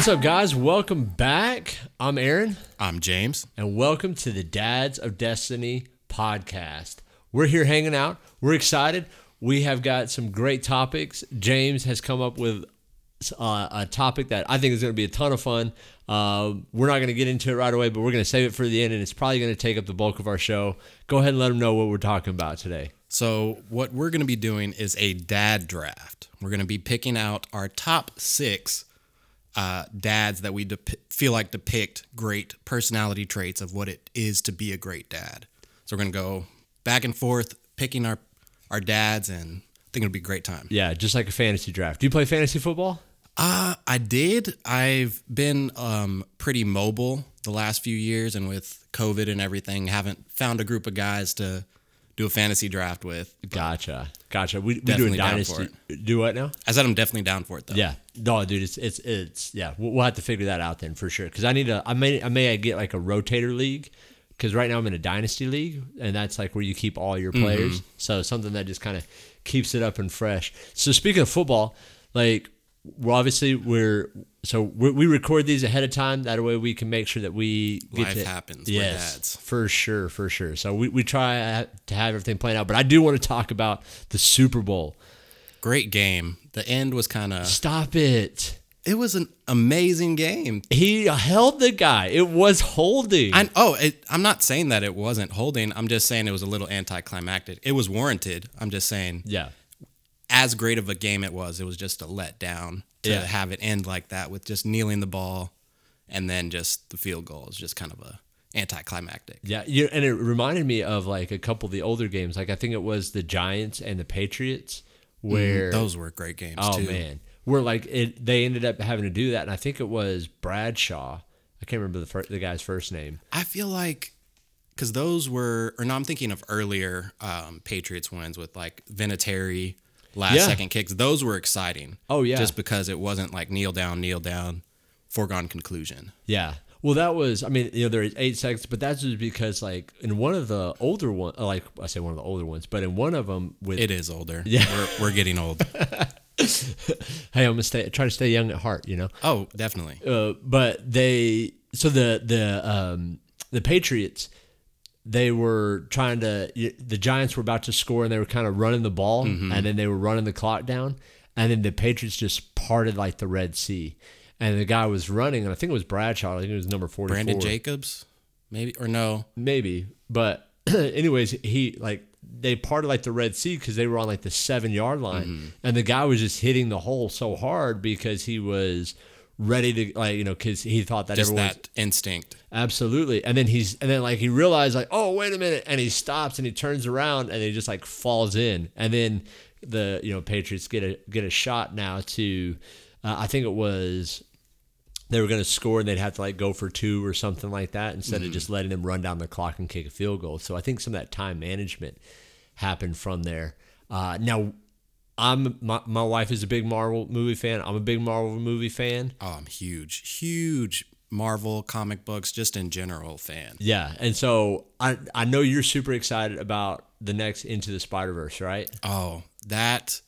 What's up, guys? Welcome back. I'm Aaron, I'm James. and welcome to the Dads of Destiny podcast. We're here hanging out. We're excited. We have got some great topics. James has come up with uh, a topic that I think is going to be a ton of fun. Uh, we're not going to get into it right away, but we're going to save it for the end, and it's probably going to take up the bulk of our show. Go ahead and let them know what we're talking about today. So, what we're going to be doing is a dad draft. We're going to be picking out our top six uh, dads that we dep- feel like depict great personality traits of what it is to be a great dad. So, we're going to go back and forth picking our, our dads, and I think it'll be a great time. Yeah, just like a fantasy draft. Do you play fantasy football? Uh, I did. I've been um, pretty mobile the last few years, and with COVID and everything, haven't found a group of guys to do a fantasy draft with. Gotcha, gotcha. We, we do a dynasty. Do what now? I said I'm definitely down for it though. Yeah, no, dude, it's it's it's yeah. We'll, we'll have to figure that out then for sure. Because I need to. I may I may get like a rotator league. Because right now I'm in a dynasty league, and that's like where you keep all your mm-hmm. players. So something that just kind of keeps it up and fresh. So speaking of football, like we're obviously we're so we we record these ahead of time. That way we can make sure that we get Life to, happens. Yes, for sure, for sure. So we, we try to have everything planned out. But I do want to talk about the Super Bowl. Great game. The end was kind of. Stop it. It was an amazing game. He held the guy. It was holding. I, oh, it, I'm not saying that it wasn't holding. I'm just saying it was a little anticlimactic. It was warranted. I'm just saying, yeah. As great of a game it was, it was just a letdown to Yeah. have it end like that with just kneeling the ball, and then just the field goal is just kind of a anticlimactic. Yeah, you, and it reminded me of like a couple of the older games. Like I think it was the Giants and the Patriots, where Those were great games oh too. man, where like it they ended up having to do that, and I think it was Bradshaw. I can't remember the fir- the guy's first name. I feel like because those were, or no, I'm thinking of earlier um, Patriots wins with like Vinatieri last Yeah. second kicks. Those were exciting. Oh, yeah. just because it wasn't like kneel down, kneel down, foregone conclusion. Yeah. Well, that was. I mean, you know, there is eight seconds, but that's just because like in one of the older one, uh, like I say one of the older ones, but in one of them with It is older. Yeah. we're, we're getting old. hey, I'm gonna stay try to stay young at heart, you know. Oh, definitely. uh, but they so the the um, the Patriots they were trying to the Giants were about to score and they were kind of running the ball and then they were running the clock down. And then the Patriots just parted like the Red Sea. And the guy was running and I think it was Bradshaw I think it was number forty Brandon Jacobs, maybe or no? maybe but anyways he like they parted like the red sea because they were on like the seven yard line. Mm-hmm. and the guy was just hitting the hole so hard because he was ready to like you know because he thought that Just that instinct. absolutely and then he's and then like he realized like oh wait a minute and he stops and he turns around and he just like falls in and then the you know patriots get a get a shot now to uh, i think it was they were going to score and they'd have to like go for two or something like that instead of just letting them run down the clock and kick a field goal. So I think some of that time management happened from there. Uh, now, I'm my, my wife is a big Marvel movie fan. I'm a big Marvel movie fan. Oh, I'm huge, huge Marvel comic books, just in general fan. Yeah, and so I I know you're super excited about the next Into the Spider Verse, right? Oh, that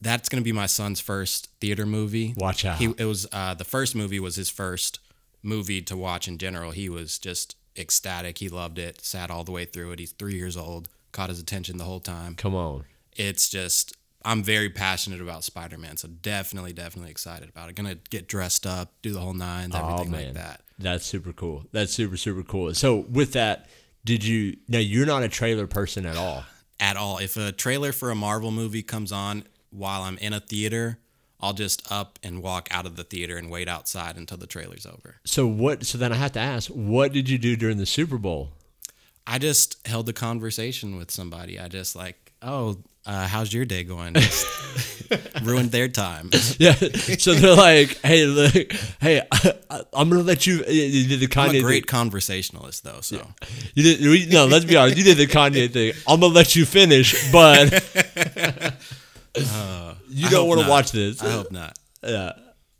that's gonna be my son's first theater movie. Watch out. He it was uh, the first movie was his first movie to watch in general. He was just ecstatic. He loved it. Sat all the way through it. He's three years old. Caught his attention the whole time. Come on. It's just I'm very passionate about Spider Man, so definitely, definitely excited about it. Gonna get dressed up, do the whole nines, everything like that. That's super cool. That's super super cool. So with that, did you? Now you're not a trailer person at all. At all. If a trailer for a Marvel movie comes on while I'm in a theater, I'll just up and walk out of the theater and wait outside until the trailer's over. So what? So then I have to ask, what did you do during the Super Bowl? I just held a conversation with somebody. I just like, oh, uh, how's your day going? Ruined their time. Yeah. So they're like, hey, look, hey, I, am gonna let you. You did the I'm Kanye a great thing. conversationalist, though. So You did. we- No, let's be honest. You did the Kanye thing. I'm gonna let you finish, but you don't want to watch this. I hope not. Yeah.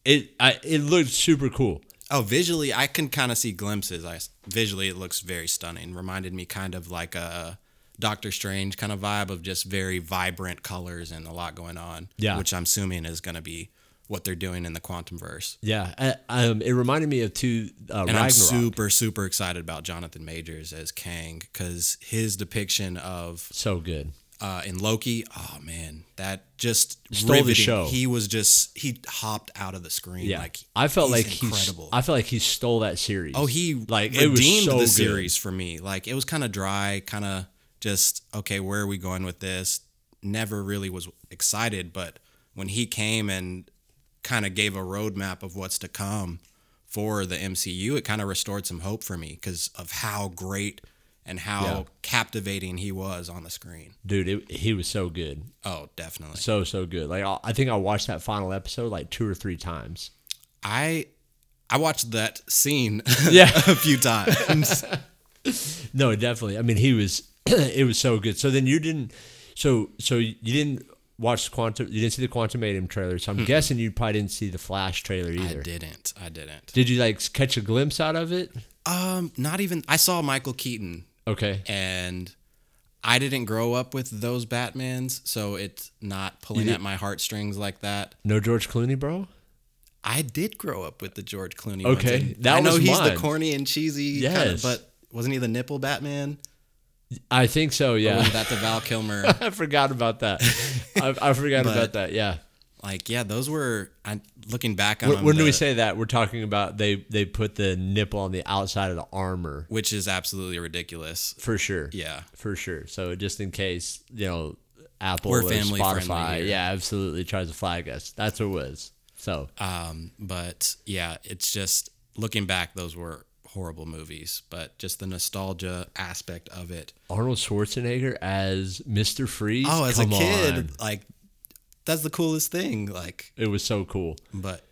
It I it looked super cool. Oh, visually, I can kind of see glimpses. I visually, it looks very stunning. Reminded me kind of like a Doctor Strange kind of vibe of just very vibrant colors and a lot going on. Yeah. which I'm assuming is going to be what they're doing in the quantum verse. Yeah, uh, um, it reminded me of two uh, And Ragnarok. I'm super, super excited about Jonathan Majors as Kang because his depiction of so good. uh, in Loki, oh man, that just Stole the riveting. show. He was just he hopped out of the screen. Yeah, like I felt like incredible. I felt like he stole that series. oh, he like like it was redeemed so the good. series for me. Like it was kind of dry, kind of just okay. Where are we going with this? Never really was excited, but when he came and kind of gave a roadmap of what's to come for the MCU, it kind of restored some hope for me because of how great and how Yeah. captivating he was on the screen. dude, it, he was so good, Oh, definitely. so so good. Like I, I think I watched that final episode like two or three times. I I watched that scene Yeah. a few times. No, definitely. I mean, he was. it was so good. So then you didn't. So so you didn't watch the Quantum. You didn't see the Quantum trailer. So I'm guessing you probably didn't see the Flash trailer either. I didn't. I didn't. Did you like catch a glimpse out of it? Um, not even. I saw Michael Keaton, Okay. and I didn't grow up with those Batmans, so it's not pulling at my heartstrings like that. No George Clooney, bro. I did grow up with the George Clooney. Okay, ones, that I know he's mine. the corny and cheesy. Kind Yes. of, but wasn't he the nipple Batman? I think so. Yeah. was that the Val Kilmer? I forgot about that. I, I forgot But- about that. Yeah. like, yeah, those were. I looking back on When, when do we say that? We're talking about they they put the nipple on the outside of the armor which is absolutely ridiculous. for sure. Yeah. for sure. So just in case you know Apple We're or Spotify, yeah, absolutely tries to flag us. That's what it was. So Um, but yeah, it's just looking back, those were horrible movies. But just the nostalgia aspect of it. Arnold Schwarzenegger as Mister Freeze. Oh, as come a kid, on. like that's the coolest thing. Like, it was so cool. but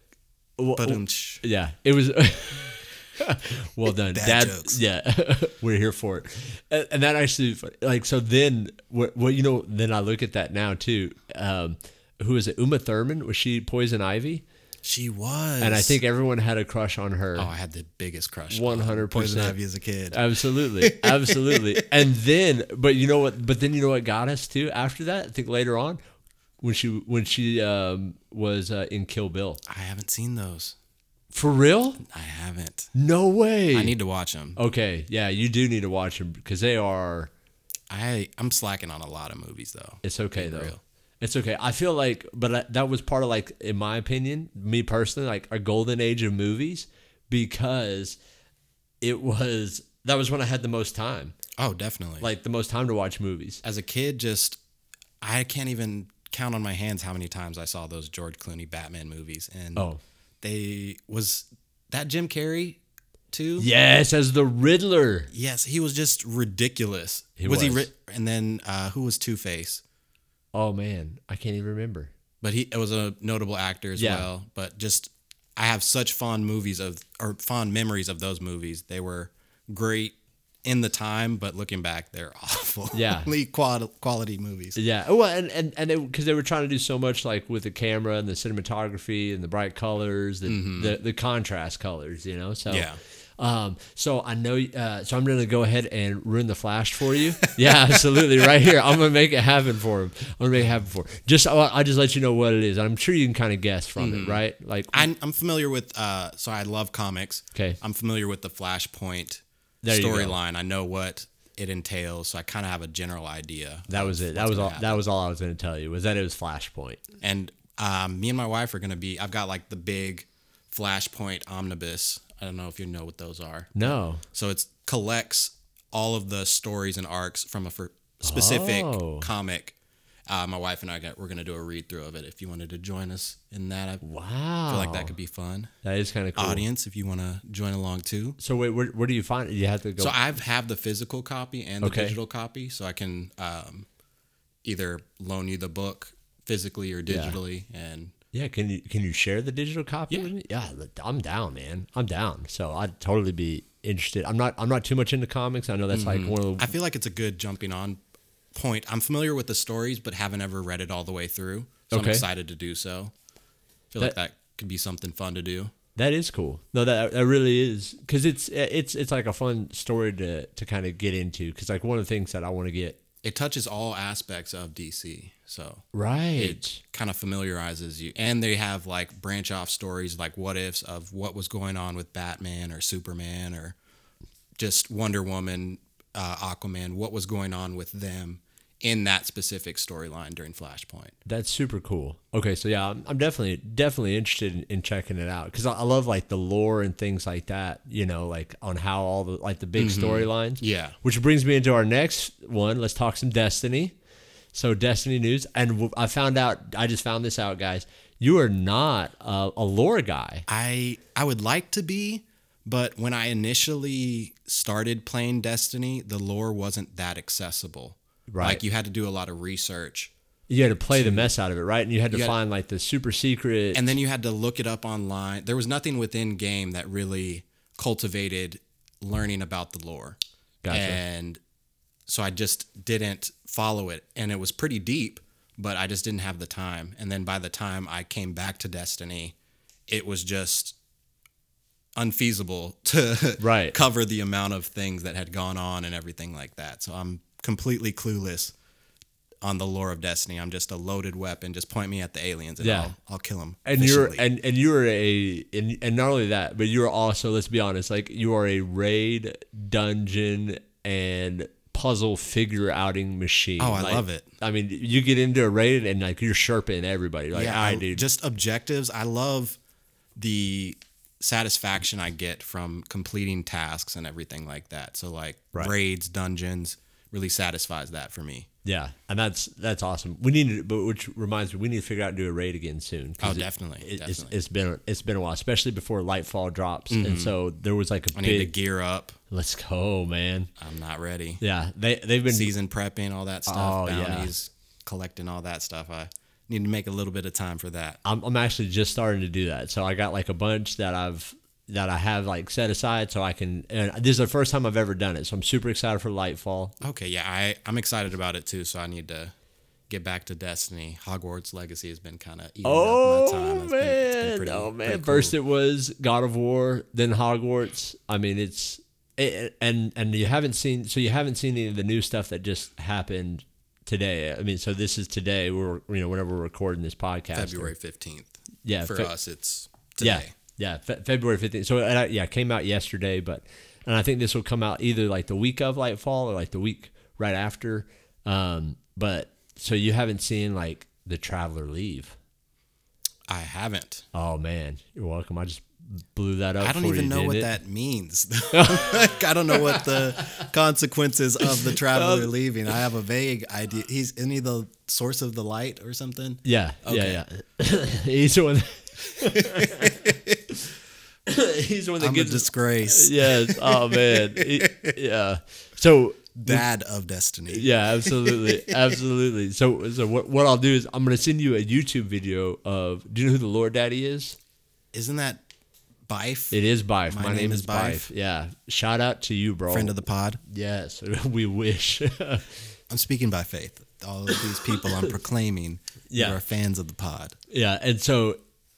Well, but um, Yeah, it was. well done, Dad Dad. jokes. Yeah, we're here for it, and, and that actually, like, so then, what? Well, you know, then I look at that now too. Um, who is it? Uma Thurman was she Poison Ivy? She was, And I think everyone had a crush on her. oh, I had the biggest crush. 100%. Poison Ivy as a kid. Absolutely, absolutely. and then, but you know what? But then you know what got us too. After that, I think later on, when she when she um, was uh, in Kill Bill. I haven't seen those. For real? I haven't. No way. I need to watch them. Okay, yeah, you do need to watch them because they are. I I'm slacking on a lot of movies though. It's okay though. real. It's okay. I feel like, but I, that was part of like, in my opinion, me personally, like a golden age of movies because it was that was when I had the most time, Oh, definitely. like the most time to watch movies. as a kid, just I can't even count on my hands how many times I saw those George Clooney Batman movies, and Oh, they was that Jim Carrey too. yes, as the Riddler. Yes, he was just ridiculous. He was, he? was. Ri- and then uh, who was Two Face? Oh man, I can't even remember. But he it was a notable actor as Yeah. well. But just I have such fond movies of or fond memories of those movies. They were great in the time, but looking back, they're awful. Yeah. quality quality movies. Yeah. Well, and and and because they, were trying to do so much, like with the camera and the cinematography and the bright colors, the the, the contrast colors, you know. So Mm-hmm. Yeah. Um. So I know. Uh. So I'm gonna go ahead and ruin the flash for you. yeah. Absolutely. Right here. I'm gonna make it happen for him. I'm gonna make it happen for. Him. Just I, I just let you know what it is. I'm sure you can kind of guess from Mm-hmm. it, right? Like. I'm, I'm familiar with. Uh, so I love comics. Okay. I'm familiar with the Flashpoint There you go. storyline. I know what it entails, so I kind of have a general idea. that was it. That was all. happen. That was all I was gonna tell you. Was that it was Flashpoint. And um, me and my wife are gonna be. I've got like the big Flashpoint omnibus. I don't know if you know what those are. No. So it collects all of the stories and arcs from a specific Oh. comic. Uh, my wife and I got we're gonna do a read through of it. If you wanted to join us in that, I Wow. feel like that could be fun. That is kind of cool. Audience, if you want to join along too. So wait, where, where do you find it? You have to go. So I have the physical copy and the Okay. digital copy, so I can um, either loan you the book physically or digitally. And Yeah, can you can you share the digital copy Yeah. with me? Yeah, I'm down, man. I'm down. So I'd totally be interested. I'm not I'm not too much into comics. I know that's like one of the Mm-hmm. I feel like it's a good jumping on point. I'm familiar with the stories, but haven't ever read it all the way through. So Okay. I'm excited to do so. I feel like that could be something fun to do. that is cool. No, that that really is because it's it's it's like a fun story to to kind of get into because like one of the things that I want to get it touches all aspects of DC. So Right. it kind of familiarizes you. And they have like branch off stories, like what ifs of what was going on with Batman or Superman or just Wonder Woman, uh, Aquaman, what was going on with them in that specific storyline during Flashpoint. That's super cool. Okay, so yeah, I'm, I'm definitely definitely interested in, in checking it out because I, I love like the lore and things like that. You know, like on how all the like the big storylines. Yeah. Which brings me into our next one. Let's talk some Destiny. So Destiny news, and I found out. I just found this out, guys. You are not a, a lore guy. I I would like to be, but when I initially started playing Destiny, the lore wasn't that accessible. Right. Like you had to do a lot of research. You had to play the mess out of it, right? And you had to gotta- find like the super secret. and then you had to look it up online. There was nothing within game that really cultivated learning about the lore. Gotcha. And so I just didn't follow it and it was pretty deep, but I just didn't have the time. And then by the time I came back to Destiny, it was just unfeasible to Right. cover the amount of things that had gone on and everything like that. So I'm completely clueless on the lore of Destiny. I'm just a loaded weapon. Just point me at the aliens and Yeah. I'll, I'll kill them. and you're and and you're a and, and not only that, but you're also let's be honest, like you are a raid dungeon and puzzle figure outing machine. Oh, I Like, love it. I mean, you get into a raid and like you're sharpening everybody. Like, yeah, I dude. just objectives. I love the satisfaction I get from completing tasks and everything like that. So like Right. raids, dungeons really satisfies that for me. Yeah, and that's that's awesome. We need to, but which reminds me, we need to figure out and do a raid again soon. Oh, definitely, it- it's, definitely. Mm-hmm. it's been it's been a while, especially before Lightfall drops, and so there was like a I need to gear up. Let's go, man. I'm not ready. Yeah, they they've been Season prepping, all that stuff, Oh, yeah. bounties, collecting all that stuff. I need to make a little bit of time for that. I'm, I'm actually just starting to do that. So I got like a bunch that I've that I have like set aside so I can. And this is the first time I've ever done it, so I'm super excited for Lightfall. Okay, yeah, I I'm excited about it too. So I need to get back to Destiny. Hogwarts Legacy has been kind of eating Oh up my time. Oh, it's been- man, pretty- oh man! cool. First it was God of War, then Hogwarts. I mean, it's it, and and you haven't seen so you haven't seen any of the new stuff that just happened today. I mean, so this is today. We're you know whenever we're recording this podcast, February fifteenth. Yeah, for Fe- us, it's today. Yeah, yeah, Fe- February fifteenth. So uh, yeah, it came out yesterday, but and I think this will come out either like the week of Lightfall or like the week right after. Um, but so you haven't seen like the Traveler leave? I haven't. Oh man, you're welcome. I just blew that up. I don't even you, know what it? that means. like, I don't know what the consequences of the Um, traveler leaving. I have a vague idea. He's isn't he the source of the light or something? Yeah, Okay. yeah, yeah. He's the one. He's one that I'm a gets. disgrace. yes. Oh man. Yeah. So Dad of destiny. Yeah, absolutely, absolutely. So, so what, what I'll do is I'm gonna send you a YouTube video of. Do you know who the Lord Daddy is? Isn't that Byf? It is Byf. My, My name, name is is Byf. Yeah. Shout out to you, bro. Friend of the pod. yes, we wish. I'm speaking by faith. All of these people I'm proclaiming yeah. are fans of the pod. yeah, and so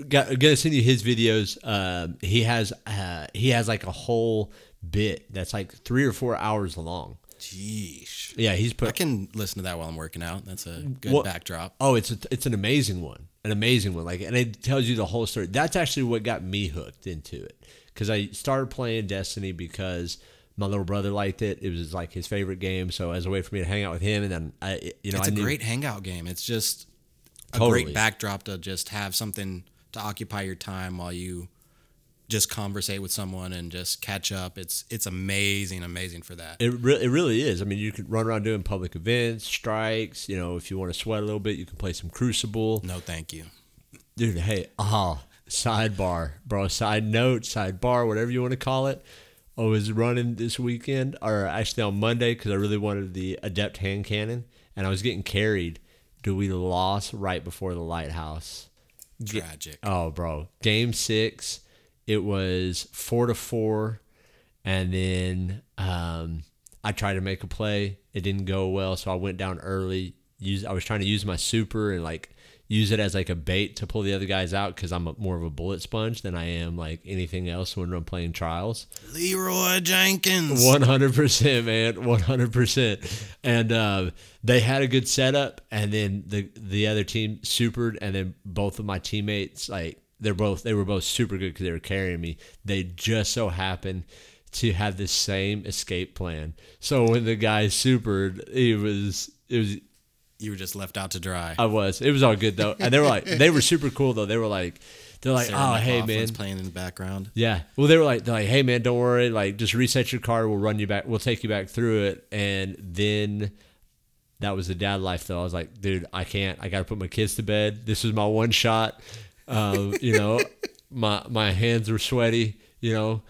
got, gonna send you his videos. Um, he has uh, he has like a whole bit that's like three or four hours long. Jeesh. Yeah, he's put. I can listen to that while I'm working out. That's a good Well- backdrop. Oh, it's a, it's an amazing one, an amazing one. Like, and it tells you the whole story. That's actually what got me hooked into it because I started playing Destiny because my little brother liked it. It was like his favorite game, so as a way for me to hang out with him, and then I, you know, It's a knew, great hangout game. It's just a Totally. great backdrop to just have something to occupy your time while you just conversate with someone and just catch up. It's it's amazing, amazing for that. It, re- it really is. I mean, you could run around doing public events, strikes. You know, if you want to sweat a little bit, you can play some Crucible. no, thank you. Dude, hey, ah, sidebar, bro. Side note, sidebar, whatever you want to call it. I was running this weekend, or actually on Monday, because I really wanted the Adept hand cannon, and I was getting carried. Do we lost right before the lighthouse. Tragic. Oh, bro. Game six, it was four to four, and then um, I tried to make a play. It didn't go well, so I went down early. Use I was trying to use my super and like use it as like a bait to pull the other guys out because I'm a, more of a bullet sponge than I am like anything else when I'm playing trials. Leeroy Jenkins. One hundred percent, man. One hundred percent. And uh, they had a good setup, and then the the other team supered, and then both of my teammates like they're both they were both super good because they were carrying me. They just so happened to have the same escape plan. So when the guy supered, it was it was You were just left out to dry. I was. It was all good though. And they were like they were super cool though. They were like they're like, Sarah "Oh, hey man." playing in the background. Yeah. Well, they were like, they're like, "Hey man, don't worry. Like just reset your car. We'll run you back. We'll take you back through it." And then that was the dad life though. I was like, "Dude, I can't. I got to put my kids to bed. This was my one shot." Um, you know, my my hands were sweaty, you know,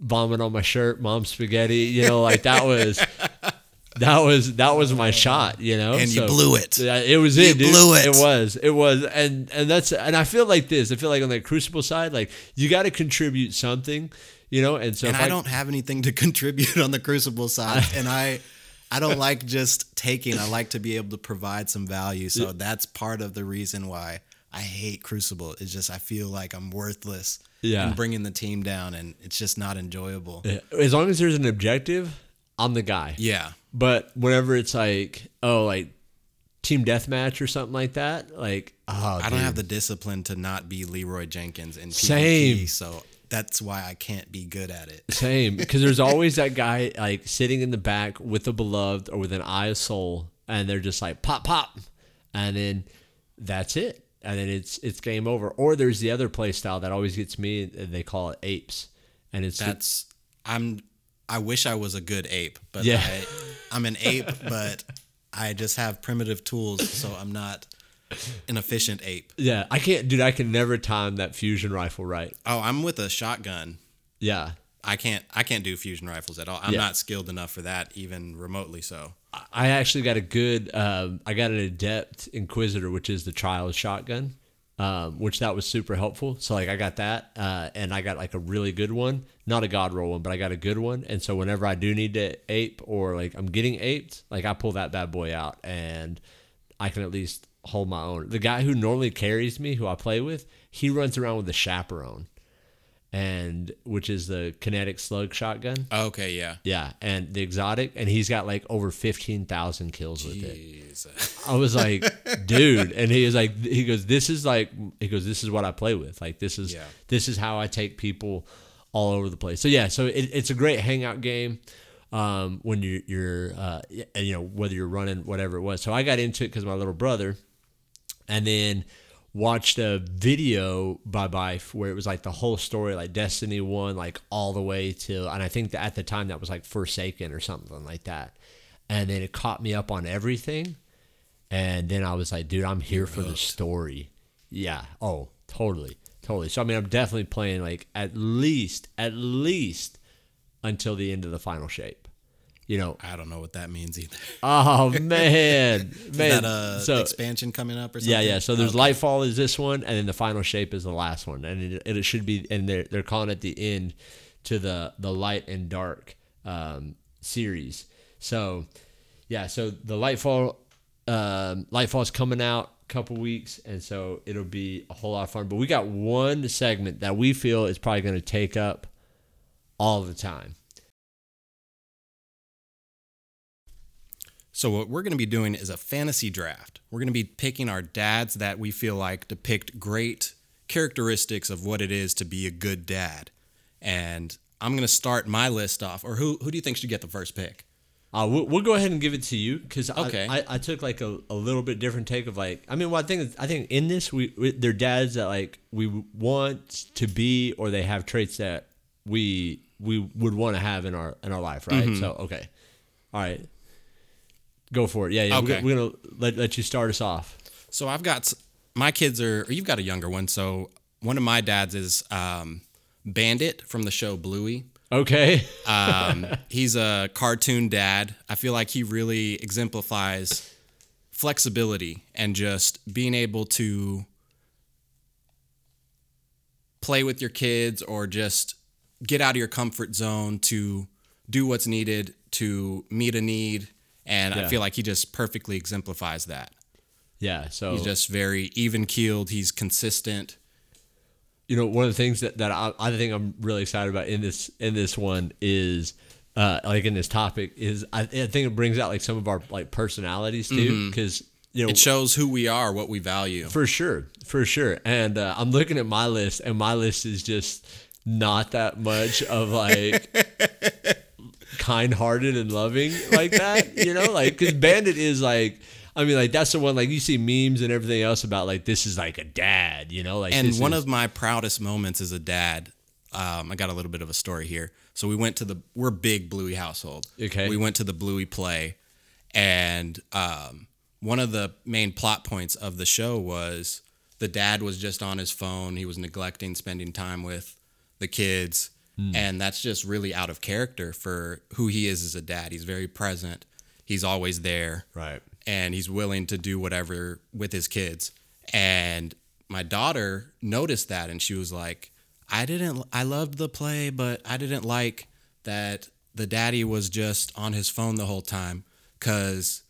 vomit on my shirt, mom spaghetti, you know, like that was that was that was my shot, you know. And you blew it. Yeah, it was You it, dude. blew it. It was. It was. And and that's and I feel like this. I feel like on the crucible side, like you got to contribute something, you know. And so and if I don't have anything to contribute on the Crucible side, and I, I don't like just taking. I like to be able to provide some value. So that's part of the reason why I hate Crucible. It's just I feel like I'm worthless. Yeah. and bringing the team down, and it's just not enjoyable. Yeah. As long as there's an objective, I'm the guy. Yeah, But whenever it's like, oh, like team deathmatch or something like that, like, oh, I don't have the discipline to not be Leeroy Jenkins in PvP, Same. so that's why I can't be good at it. Same, because there's always that guy like sitting in the back with a beloved or with an Eye of Sol, and they're just like pop pop, and then that's it, and then it's it's game over. Or there's the other play style that always gets me. They call it apes, and it's That's I'm. I wish I was a good ape, but Yeah. I, I'm an ape, but I just have primitive tools, so I'm not an efficient ape. yeah. I can't, dude. I can never time that fusion rifle right. Oh, I'm with a shotgun. Yeah, I can't. I can't do fusion rifles at all. I'm Yeah. not skilled enough for that, even remotely. So I actually got a good. Um, I got an adept inquisitor, which is the trials shotgun, um, which that was super helpful. So like I got that, uh, and I got like a really good one, not a god roll one, but I got a good one. And so whenever I do need to ape or like I'm getting aped, like I pull that bad boy out, and I can at least hold my own. The guy who normally carries me, who I play with, he runs around with a chaperone, and which is the kinetic slug shotgun. okay, yeah. Yeah, and the exotic, and he's got like over fifteen thousand kills with it. Jeez. I was like, dude, and he was like, he goes, this is like, he goes, this is what I play with. Like this is Yeah. this is how I take people all over the place. So yeah, so it, it's a great hangout game. Um, when you're, you're uh, and, you know, whether you're running whatever it was. So I got into it because my little brother, and then watched a video by Byf where it was like the whole story, like Destiny One, like all the way to, and I think that at the time that was like Forsaken or something like that. And then it caught me up on everything, and then I was like, dude, I'm here for the story. Yeah. Oh, totally, totally. So I mean, I'm definitely playing like at least, at least until the end of the final shape. You know. I don't know what that means either. Oh man, man. Is that a so expansion coming up or something? yeah, yeah. So there's Okay. Lightfall is this one, and then the final shape is the last one, and it, it should be, and they're they're calling it the end to the the light and dark um, series. So yeah, so the Lightfall um, Lightfall's coming out a couple weeks, and so it'll be a whole lot of fun. But we got one segment that we feel is probably going to take up all the time. So what we're going to be doing is a fantasy draft. We're going to be picking our dads that we feel like depict great characteristics of what it is to be a good dad. And I'm going to start my list off. Or who who do you think should get the first pick? Uh, we'll, we'll go ahead and give it to you because Okay. I, I, I took like a, a little bit different take of like I mean well I think I think in this we, we they're dads that like we want to be or they have traits that we we would want to have in our in our life right Mm-hmm. so okay all right go for it yeah yeah Okay. we're, we're gonna let, let you start us off So I've got my kids are. Or you've got a younger one. So one of my dads is um, Bandit from the show Bluey. okay Um, he's a cartoon dad. I feel like he really exemplifies flexibility and just being able to play with your kids or just get out of your comfort zone to do what's needed to meet a need. And I feel like he just perfectly exemplifies that. Yeah. So He's just very even keeled. He's consistent. you know one of the things that, that I, I think I'm really excited about in this in this one is uh, like in this topic is I, I think it brings out like some of our like personalities too because you know It shows who we are, what we value. for sure for sure and uh, I'm looking at my list and my list is just not that much of like kind-hearted and loving like that you know like because bandit is like I mean, like that's the one. Like you see memes and everything else about like this is like a dad, you know. Like And one is- of my proudest moments as a dad, um, I got a little bit of a story here. So we went to the we're big Bluey household. Okay. We went to the Bluey play, and um, one of the main plot points of the show was the dad was just on his phone. He was neglecting spending time with the kids, Hmm. and that's just really out of character for who he is as a dad. He's very present. He's always there right. and he's willing to do whatever with his kids. And my daughter noticed that and she was like, I didn't, I loved the play, but I didn't like that the daddy was just on his phone the whole time because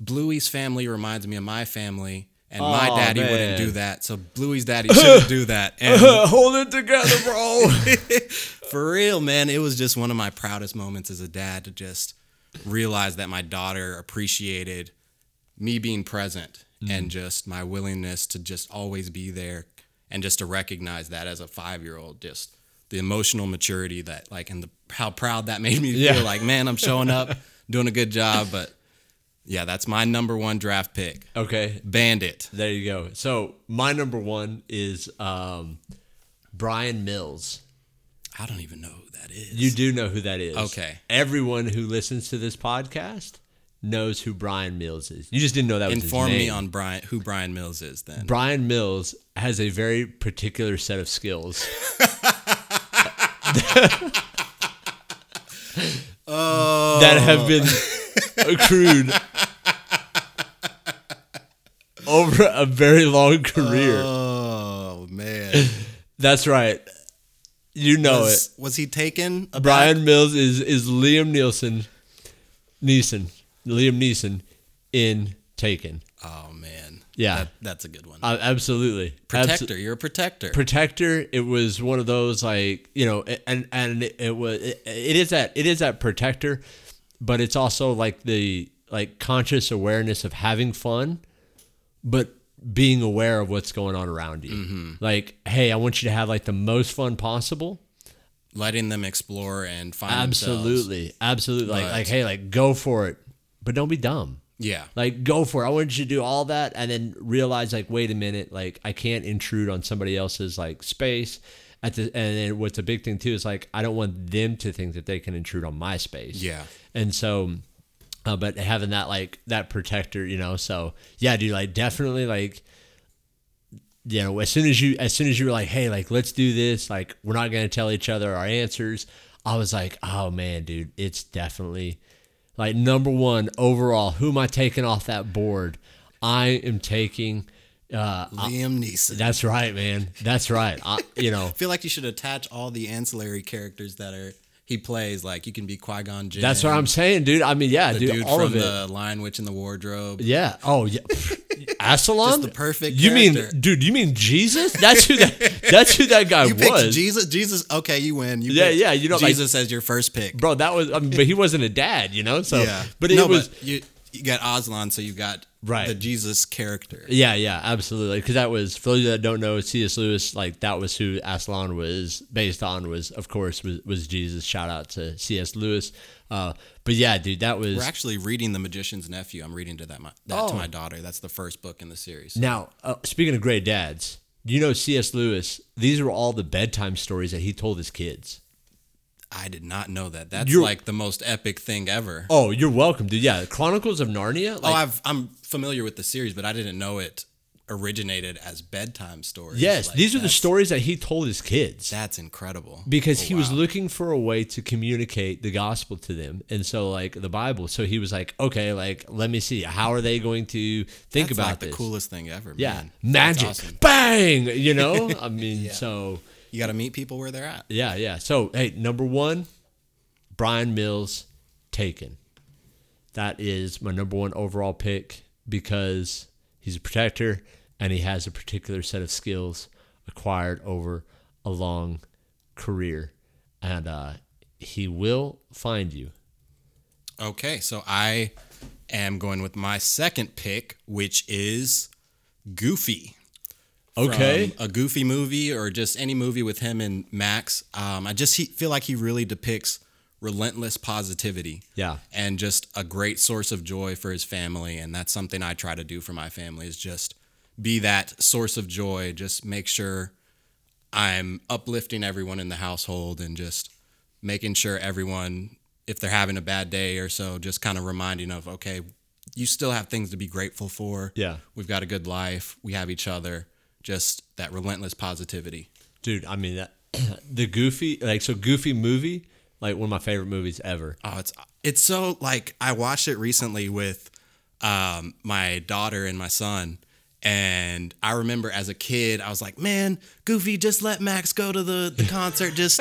Bluey's family reminds me of my family. And my Aw, daddy man. wouldn't do that. So Bluey's daddy shouldn't do that. Uh, and Hold it together, bro. for real, man, it was just one of my proudest moments as a dad to just realize that my daughter appreciated me being present and mm-hmm. just my willingness to just always be there and just to recognize that as a 5-year-old just the emotional maturity that like and the how proud that made me Yeah. feel like man I'm showing up doing a good job but yeah that's my number 1 draft pick okay, Bandit there you go. So my number one is um, Bryan Mills. I don't even know who that is You do know who that is. Okay. Everyone who listens to this podcast knows who Bryan Mills is. You just didn't know that was inform me on Bryan who Bryan Mills is then Bryan Mills has a very particular set of skills. that have been accrued over a very long career. Oh man. That's right. You know it. was, was he taken? aback? Bryan Mills is is Liam Nielsen, Neeson, Liam Neeson in Taken. Oh man. Yeah. That, that's a good one. Uh, absolutely, Abso- protector. You're a protector. protector it was one of those like you know and and it, it was it, it is that it is that protector but it's also like the like conscious awareness of having fun but being aware of what's going on around you mm-hmm. like hey i want you to have like the most fun possible Letting them explore and find themselves. absolutely absolutely like But- like hey like go for it but don't be dumb Yeah. like go for it. I want you to do all that and then realize like wait a minute, like I can't intrude on somebody else's like space. At the and then what's a big thing too is like I don't want them to think that they can intrude on my space. Yeah. And so uh, but having that like that protector, you know, so yeah, dude, like definitely like you know, as soon as you as soon as you were like, hey, like let's do this, like we're not gonna tell each other our answers, I was like, oh man, dude, it's definitely like number one overall. Who am I taking off that board? I am taking. Uh, Liam Neeson. that's right, man. That's right. I, you know, I feel like you should attach all the ancillary characters that are he plays. Like you can be Qui Gon Jinn. that's what I'm saying, dude. I mean, yeah, The dude, dude all from of it. the Lion Witch in the Wardrobe. Yeah. Oh, yeah. Aslan. Just the perfect You mean, dude? You mean Jesus? That's who that. That's who that guy You was. Jesus. Jesus. Okay, you win. You Yeah, yeah, you know, like- Jesus as your first pick. Bro, that was. I mean, but he wasn't a dad, you know. So, yeah, but it no, was. But you you got Aslan, so you got Right. the Jesus character. Yeah, yeah, absolutely. Because that was for those that don't know, C.S. Lewis, like that was who Aslan was based on. Was of course was, was Jesus. Shout out to C.S. Lewis. Uh, but yeah, dude, that was We're actually reading The Magician's Nephew. I'm reading to that my, that to Oh. my daughter. That's the first book in the series. now. Uh, speaking of great dads, you know C.S. Lewis. These are all the bedtime stories that he told his kids. I did not know that. That's You're- like the most epic thing ever. Oh, you're welcome, dude. Yeah, Chronicles of Narnia. oh, I've, I'm familiar with the series, but I didn't know it originated as bedtime stories. yes, Like, these are the stories that he told his kids. That's incredible. because Oh, he was looking for a way to communicate the gospel to them and so like the bible so he was like okay like let me see how are they going to think That's about like the coolest thing ever. yeah man. Magic awesome. bang you know i mean so You got to meet people where they're at. yeah yeah so hey number one Bryan Mills taken that is my number one overall pick because He's a protector, and he has a particular set of skills acquired over a long career, and uh, he will find you. Okay, so I am going with my second pick, which is Goofy. Okay. A Goofy movie or just any movie with him and Max. Um, I just he, feel like he really depicts relentless positivity. Yeah. And just a great source of joy for his family. And that's something I try to do for my family is just be that source of joy. Just make sure I'm uplifting everyone in the household and just making sure everyone, if they're having a bad day or so, just kind of reminding of, okay, you still have things to be grateful for. Yeah. We've got a good life. We have each other. Just that relentless positivity. Dude, I mean that the Goofy like so Goofy movie, like one of my favorite movies ever. Oh, it's it's so like I watched it recently with um, my daughter and my son, and I remember as a kid, I was like, "Man, Goofy, just let Max go to the the concert. Just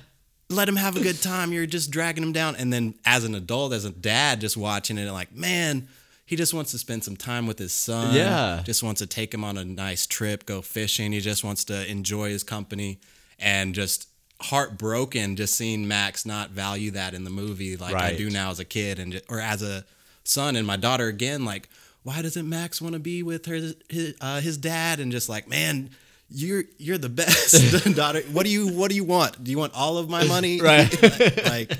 let him have a good time. You're just dragging him down." And then as an adult, as a dad, just watching it, like, man. He just wants to spend some time with his son. Yeah. Just wants to take him on a nice trip, go fishing. He just wants to enjoy his company and just heartbroken just seeing Max not value that in the movie like I do now as a kid and or as a son and my daughter again like why doesn't Max want to be with her his, uh, his dad and just like man you're you're the best daughter what do you what do you want do you want all of my money Right. like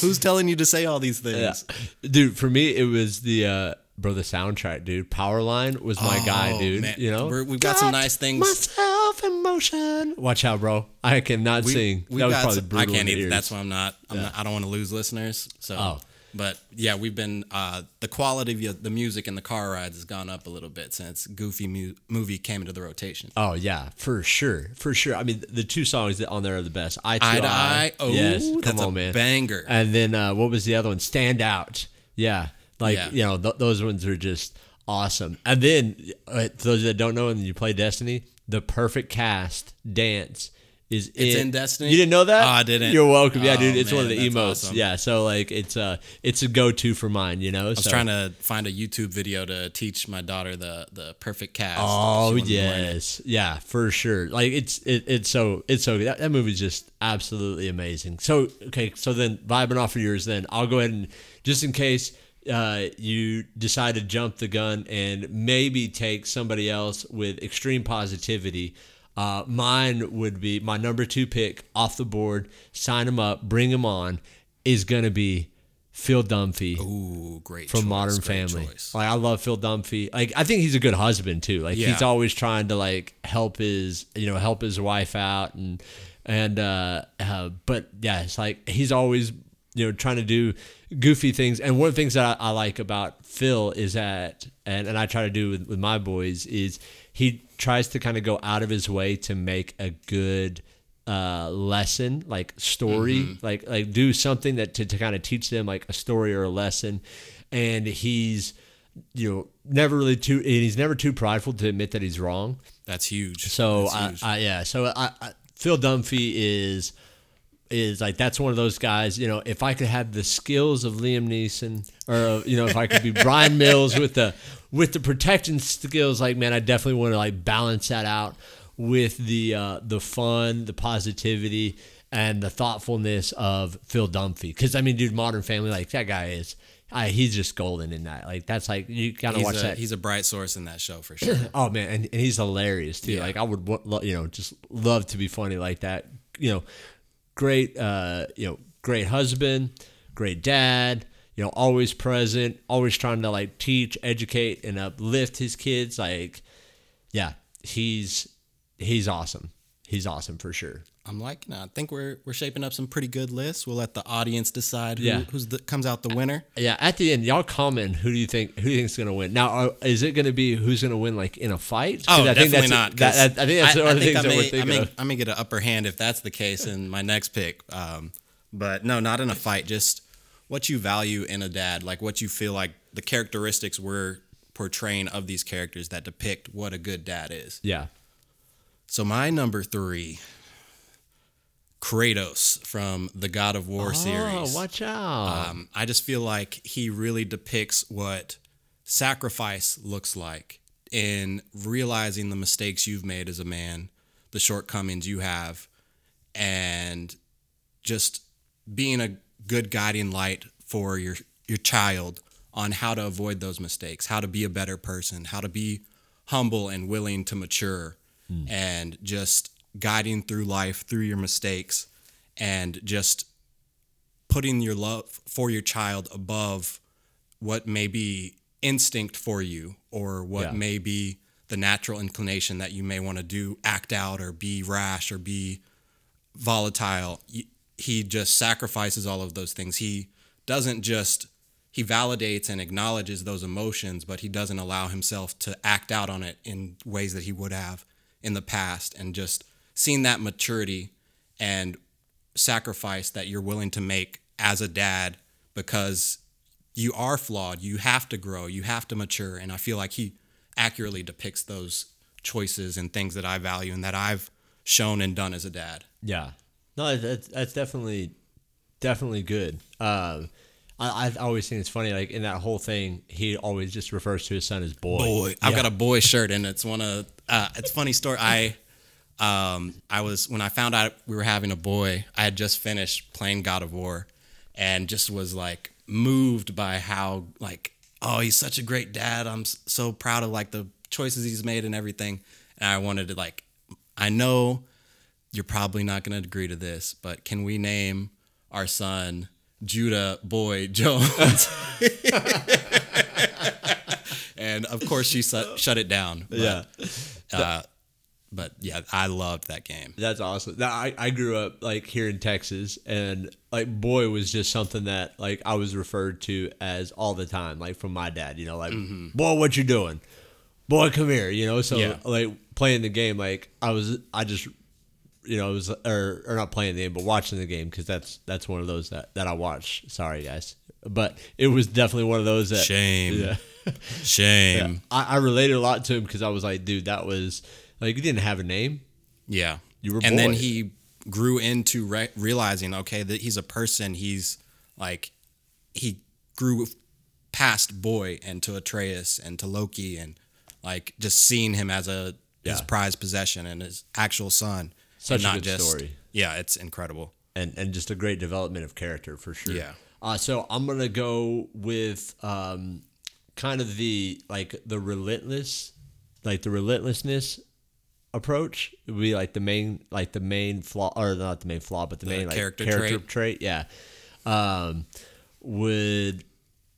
who's telling you to say all these things Dude, for me it was the uh bro the soundtrack, dude. Powerline was my guy, Oh, dude. man. You know? We're- we've got some nice things. Myself in motion. Watch out, bro. I cannot sing. We've That was got probably some- I can't either. That's why I'm not. I'm not I don't want to lose listeners. So, Oh. but yeah, we've been uh, the quality of the music and the car rides has gone up a little bit since Goofy mu- movie came into the rotation. Oh yeah, for sure, for sure. I mean, the two songs that on there are the best. Eye to eye. Oh, yes, come that's on, a man. banger. And then uh, what was the other one? Stand out. Yeah, like Yeah. you know, th- those ones are just awesome. And then uh, those that don't know, and you play Destiny, the perfect cast dance is It's in Destiny? You didn't know that? Oh, I didn't. You're welcome. Yeah, Oh, dude, it's one of the emotes. awesome. Yeah, so like it's uh it's a go to for mine. You know, I was trying to find a YouTube video to teach my daughter the the perfect cast. Oh She wanted to learn it. yes, yeah, for sure. Like it's it, it's so it's so that, that movie's just absolutely amazing. So okay, so then vibing off of yours, then I'll go ahead and just in case uh, you decide to jump the gun and maybe take somebody else with extreme positivity. Uh, mine would be my number two pick off the board. Sign him up, bring him on. Is gonna be Phil Dunphy Ooh, great from choice, Modern great Family. choice. Like I love Phil Dunphy. Like I think he's a good husband too. Like he's always trying to like help his you know help his wife out and and uh, uh but yeah, it's like he's always you know trying to do goofy things. And one of the things that I, I like about Phil is that and and I try to do with, with my boys is he tries to kind of go out of his way to make a good uh, lesson, like story, like like do something that to, to kind of teach them like a story or a lesson. And he's you know never really too and he's never too prideful to admit that he's wrong. That's huge. So That's I, huge. I yeah, so I, I Phil Dunphy is is like that's one of those guys. You know, if I could have the skills of Liam Neeson, or you know, if I could be Bryan Mills with the with the protection skills, like man, I definitely want to like balance that out with the uh, the fun, the positivity, and the thoughtfulness of Phil Dunphy. Because I mean, dude, Modern Family, like that guy is. I, he's just golden in that. Like that's like you gotta he's watch a, that. he's a bright source in that show for sure. Oh man, and, and he's hilarious too. Yeah. Like I would, you know, just love to be funny like that. You know, great, uh, you know, great husband, great dad. You know, always present, always trying to like teach, educate, and uplift his kids. Like, yeah, he's he's awesome. He's awesome for sure. I'm liking it. I think we're we're shaping up some pretty good lists. We'll let the audience decide who, Yeah. who's the, comes out the winner. Yeah, at the end, y'all comment who do you think who do you think's gonna win? Now, are, is it gonna be who's gonna win like in a fight? Oh, I think definitely that's not. That, 'cause that- I think that's one of the things I that we're thinking I may, of. I may get an upper hand if that's the case in my next pick. Um, but no, not in a fight. Just what you value in a dad, like what you feel like the characteristics we're portraying of these characters that depict what a good dad is. Yeah. So my number three, Kratos from the God of War series. Oh, watch out. Um, I just feel like he really depicts what sacrifice looks like in realizing the mistakes you've made as a man, the shortcomings you have, and just being a good guiding light for your your child on how to avoid those mistakes, how to be a better person, how to be humble and willing to mature, and just guiding through life through your mistakes, and just putting your love for your child above what may be instinct for you or what Yeah. may be the natural inclination that you may want to do act out or be rash or be volatile he just sacrifices all of those things he doesn't just he validates and acknowledges those emotions but he doesn't allow himself to act out on it in ways that he would have in the past and just seeing that maturity and sacrifice that you're willing to make as a dad because you are flawed. You have to grow. You have to mature. And I feel like he accurately depicts those choices and things that I value and that I've shown and done as a dad. Yeah. No, that's that's definitely definitely good. Um, I I always think it's funny, like in that whole thing, he always just refers to his son as boy. Boy, I've got a boy shirt, and it's one of uh, it's funny story. I um I was when I found out we were having a boy, I had just finished playing God of War, and just was like moved by how like oh he's such a great dad. I'm so proud of like the choices he's made and everything. And I wanted to like I know you're probably not going to agree to this, but can we name our son Judah Boy Jones? and of course, she su- shut it down. But, Yeah. Uh, but yeah, I loved that game. That's awesome. Now, I, I grew up like here in Texas, and like boy was just something that like I was referred to as all the time, like from my dad. You know, like mm-hmm. boy, what you doing? Boy, come here. You know, so Yeah. like playing the game, like I was, I just, you know, it was or or not playing the game, but watching the game because that's that's one of those that that I watch. Sorry, guys, but it was definitely one of those that Shame. Yeah. Shame. I, I related a lot to him because I was like, dude, that was like you didn't have a name. Yeah. You were and then he grew into re- realizing, okay, that he's a person. He's like, he grew past boy and to Atreus and to Loki and like just seeing him as a his prized possession and his actual son. Such and a not good just, story. Yeah, it's incredible. and and just a great development of character for sure. Yeah. Uh, so I'm gonna go with um, kind of the like the relentless, like the relentlessness approach would be like the main like the main flaw or not the main flaw but the, main like character character, trait. trait. Yeah. Um, would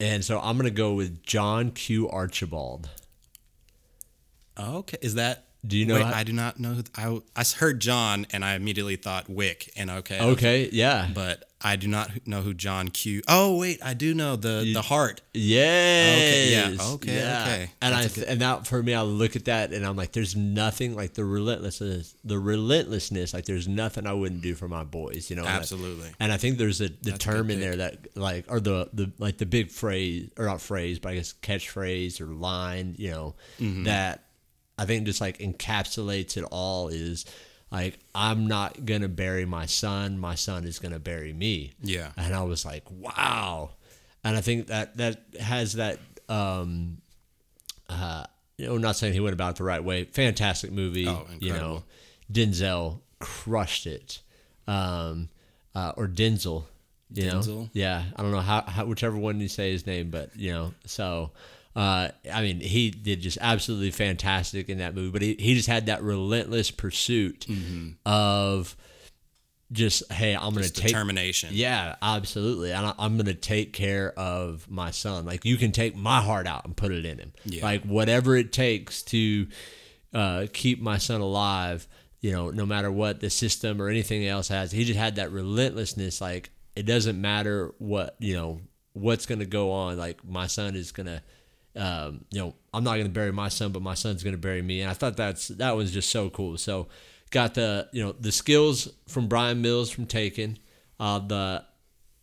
and so I'm gonna go with John Q Archibald. Okay. Is that? Do you know Wait, how- I do not know. Who, I I heard John and I immediately thought Wick and okay. Okay. Yeah. But I do not know who John Q. Oh wait, I do know the the heart. Yes. yeah, okay, Yeah. okay. And I That's a and that for me, I look at that and I'm like, there's nothing like the relentlessness, the relentlessness. Like there's nothing I wouldn't do for my boys. You know. I- Absolutely. And I think there's a the a term good in there that like or the the like the big phrase or not phrase, but I guess catchphrase or line. You know Mm-hmm. that I think just like encapsulates it all is. Like I'm not gonna bury my son. My son is gonna bury me Yeah. and I was like, wow. And I think that that has that, um, uh, you know, not saying he went about it the right way. Fantastic movie. Oh, you know, incredible. Denzel crushed it. Um, uh, or Denzel. You know, Denzel? yeah. I don't know how, how whichever one you say his name, but you know, so. Uh, I mean, he did just absolutely fantastic in that movie, but he, he just had that relentless pursuit of just, hey, I'm going to take determination. yeah, absolutely. And I, I'm going to take care of my son. Like you can take my heart out and put it in him. Yeah. Like whatever it takes to uh, keep my son alive. You know, no matter what the system or anything else has, he just had that relentlessness. Like it doesn't matter what you know what's going to go on. Like my son is going to. Um, you know, I'm not going to bury my son, but my son's going to bury me. And I thought that's that was just so cool. So, got the you know the skills from Bryan Mills from Taken, uh, the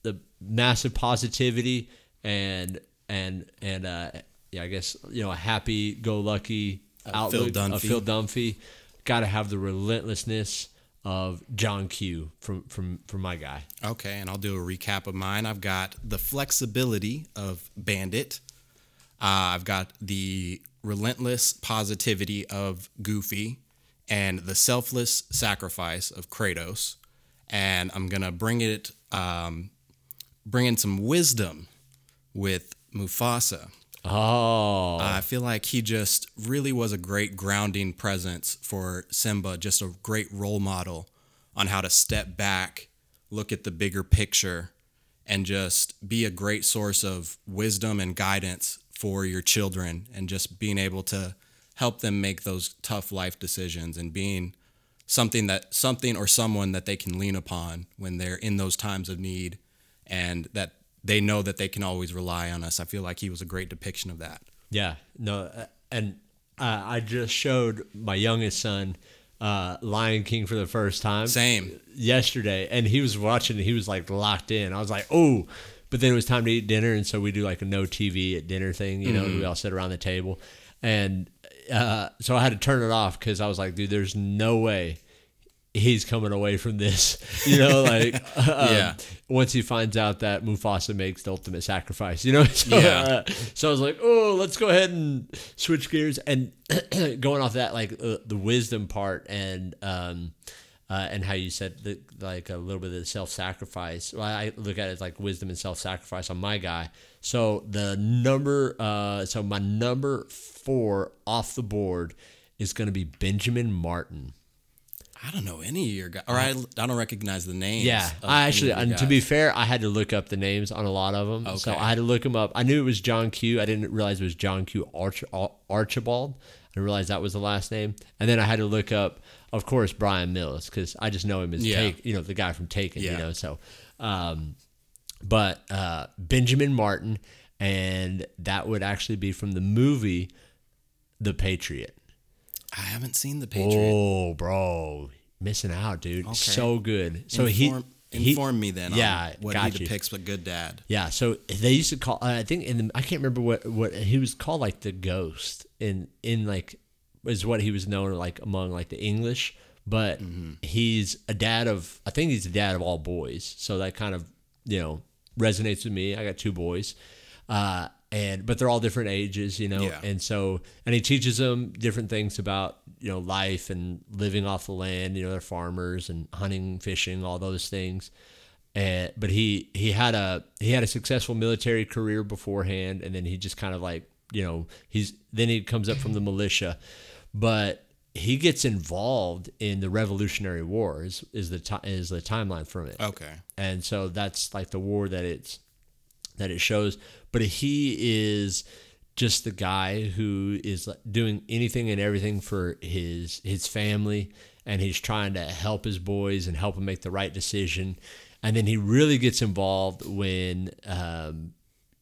the massive positivity and and and uh, yeah, I guess you know a happy go lucky outlook Dunphy. of Phil Dunphy. Got to have the relentlessness of John Q from from from my guy. Okay, and I'll do a recap of mine. I've got the flexibility of Bandit. Uh, I've got the relentless positivity of Goofy and the selfless sacrifice of Kratos. And I'm gonna bring it, um, bring in some wisdom with Mufasa. Oh, I feel like he just really was a great grounding presence for Simba, just a great role model on how to step back, look at the bigger picture, and just be a great source of wisdom and guidance for your children and just being able to help them make those tough life decisions and being something that something or someone that they can lean upon when they're in those times of need and that they know that they can always rely on us. I feel like he was a great depiction of that. Yeah, no, uh, and uh, I just showed my youngest son uh, Lion King for the first time. Same. yesterday, and he was watching. and He was like locked in. I was like, oh, but then it was time to eat dinner, and so we do like a no TV at dinner thing. You know, we all sit around the table, and uh, so I had to turn it off because I was like, dude, there's no way he's coming away from this. You know, like um, Yeah. once he finds out that Mufasa makes the ultimate sacrifice, you know. So, Yeah. uh, so I was like, oh, let's go ahead and switch gears and going off that, like uh, the wisdom part and um, uh, and how you said the, like a little bit of self sacrifice. Well, I look at it like wisdom and self sacrifice on my guy. So the number, uh, so my number four off the board is going to be Benjamin Martin. I don't know any of your guys, or I, I don't recognize the names. Yeah, I actually, and to be fair, I had to look up the names on a lot of them. Okay. So. I had to look them up. I knew it was John Q. I didn't realize it was John Q. Arch, Archibald. I didn't realize that was the last name. And then I had to look up, of course, Bryan Mills because I just know him as Yeah. Take, you know, the guy from Taken. You know, so, um, but uh, Benjamin Martin, and that would actually be from the movie The Patriot. I haven't seen the Patriot. Oh, bro, missing out, dude. So good. So inform, he he inform me then. Yeah, on what got he depicts a good dad. Yeah, so they used to call. I think in the I can't remember what what he was called like the ghost in in like is what he was known like among like the English, but he's a dad of I think he's a dad of all boys, so that kind of you know resonates with me. I got two boys, uh, and but they're all different ages, you know, Yeah. and so and he teaches them different things about you know life and living off the land. You know, they're farmers and hunting, fishing, all those things. And, but he he had a he had a successful military career beforehand, and then he just kind of like you know he's then he comes up from the militia, but he gets involved in the Revolutionary War is is the ti is the timeline from it. Okay. and so that's like the war that it's that it shows. But he is just the guy who is doing anything and everything for his his family. And he's trying to help his boys and help them make the right decision. And then he really gets involved when um,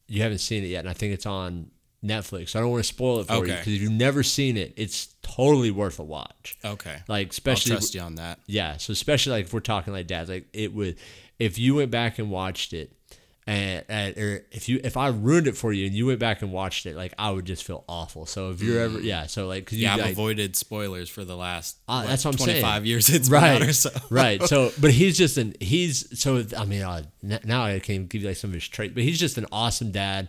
you haven't seen it yet and i think it's on netflix i don't want to spoil it for you because if you've never seen it it's totally worth a watch Okay. like I'll especially trust you on that. yeah, so especially like if we're talking like dads, like it would, if you went back and watched it, and, and or if you if I ruined it for you and you went back and watched it, like I would just feel awful. So if you're ever yeah, so like cause you Yeah, I've like, avoided spoilers for the last what, that's what I'm saying. 25 years it's right, or so. right. So, but he's just an he's so I mean uh, now I can give you like some of his traits, but he's just an awesome dad.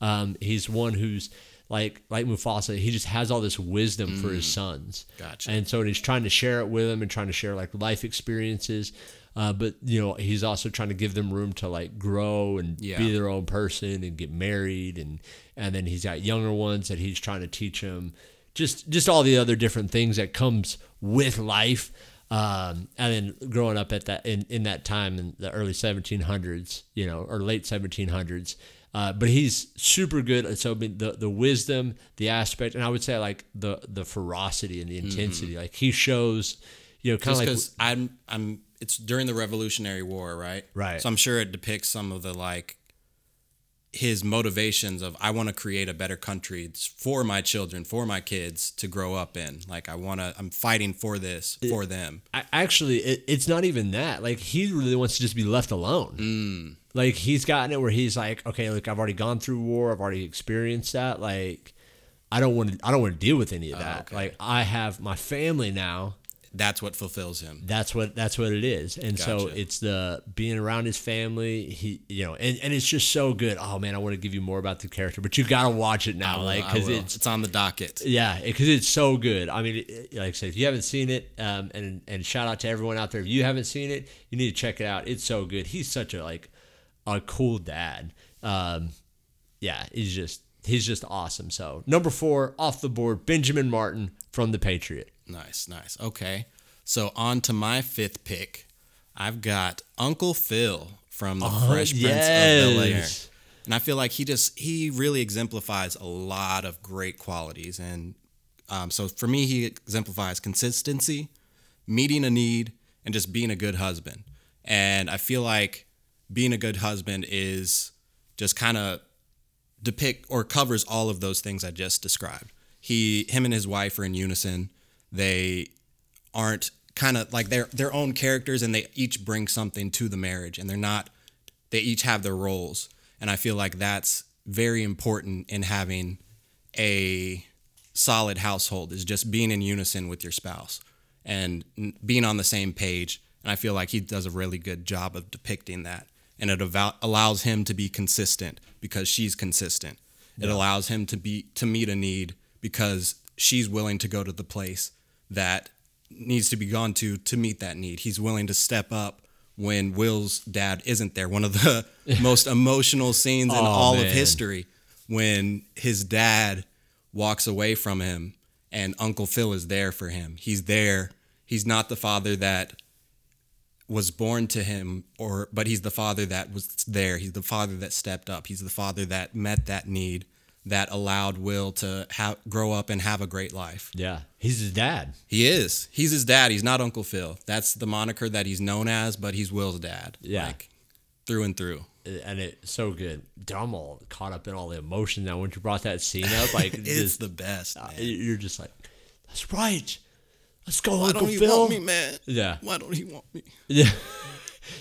Um, he's one who's like like Mufasa. He just has all this wisdom for his sons. Mm. Gotcha. And so he's trying to share it with them and trying to share like life experiences. Uh, but you know he's also trying to give them room to like grow and Yeah. be their own person and get married and and then he's got younger ones that he's trying to teach them just just all the other different things that comes with life um, and then growing up at that in, in that time in the early 1700s you know or late 1700s uh, but he's super good at so I mean, the the wisdom the aspect and I would say like the the ferocity and the intensity like he shows you know kind of like because I'm, I'm, it's during the Revolutionary War, right? Right. So I'm sure it depicts some of the like his motivations of I want to create a better country for my children, for my kids to grow up in. Like I want to, I'm fighting for this for them. I- actually it, it's not even that like he really wants to just be left alone Mm. like he's gotten it where he's like okay look i've already gone through war i've already experienced that like i don't want to i don't want to deal with any of that Oh, okay. like i have my family now that's what fulfills him. that's what that's what it is. And so it's the being around his family. He you know and, and it's just so good. Oh man i want to give you more about the character but you gotta watch it now like because it's it's on the docket. yeah because it's so good. I mean it- like i said if you haven't seen it um, and and shout out to everyone out there if you haven't seen it you need to check it out. It's so good. He's such a like a cool dad. Um, yeah he's just he's just awesome. So number four off the board benjamin martin from the patriot Nice, nice. Okay. So on to my fifth pick. I've got Uncle Phil from the Fresh Prince of Bel Air. And I feel like he just he really exemplifies a lot of great qualities. And um, so for me, he exemplifies consistency, meeting a need, and just being a good husband. And I feel like being a good husband is just kind of depict or covers all of those things I just described. He, him, and his wife are in unison. They aren't kind of like their their own characters, and they each bring something to the marriage, and they're not. They each have their roles, and I feel like that's very important in having a solid household is just being in unison with your spouse and being on the same page. And I feel like he does a really good job of depicting that. And it avo- allows him to be consistent because she's consistent. It allows him to be to meet a need because she's willing to go to the place that needs to be gone to to meet that need. He's willing to step up when Will's dad isn't there. One of the most emotional scenes in Oh, all of history when his dad walks away from him and Uncle Phil is there for him. He's there. He's not the father that was born to him or but he's the father that was there. He's the father that stepped up. He's the father that met that need that allowed Will to have grow up and have a great life. Yeah, he's his dad. He is. He's his dad. He's not Uncle Phil. That's the moniker that he's known as, but he's Will's dad. Yeah. Like through and through. and it's so good. I'm all caught up in all the emotion now. When you brought that scene up, like It's just, the best. Man. you're just like, that's right. Let's go, Why Uncle don't Phil. want me, man? Yeah, Why don't he want me? yeah.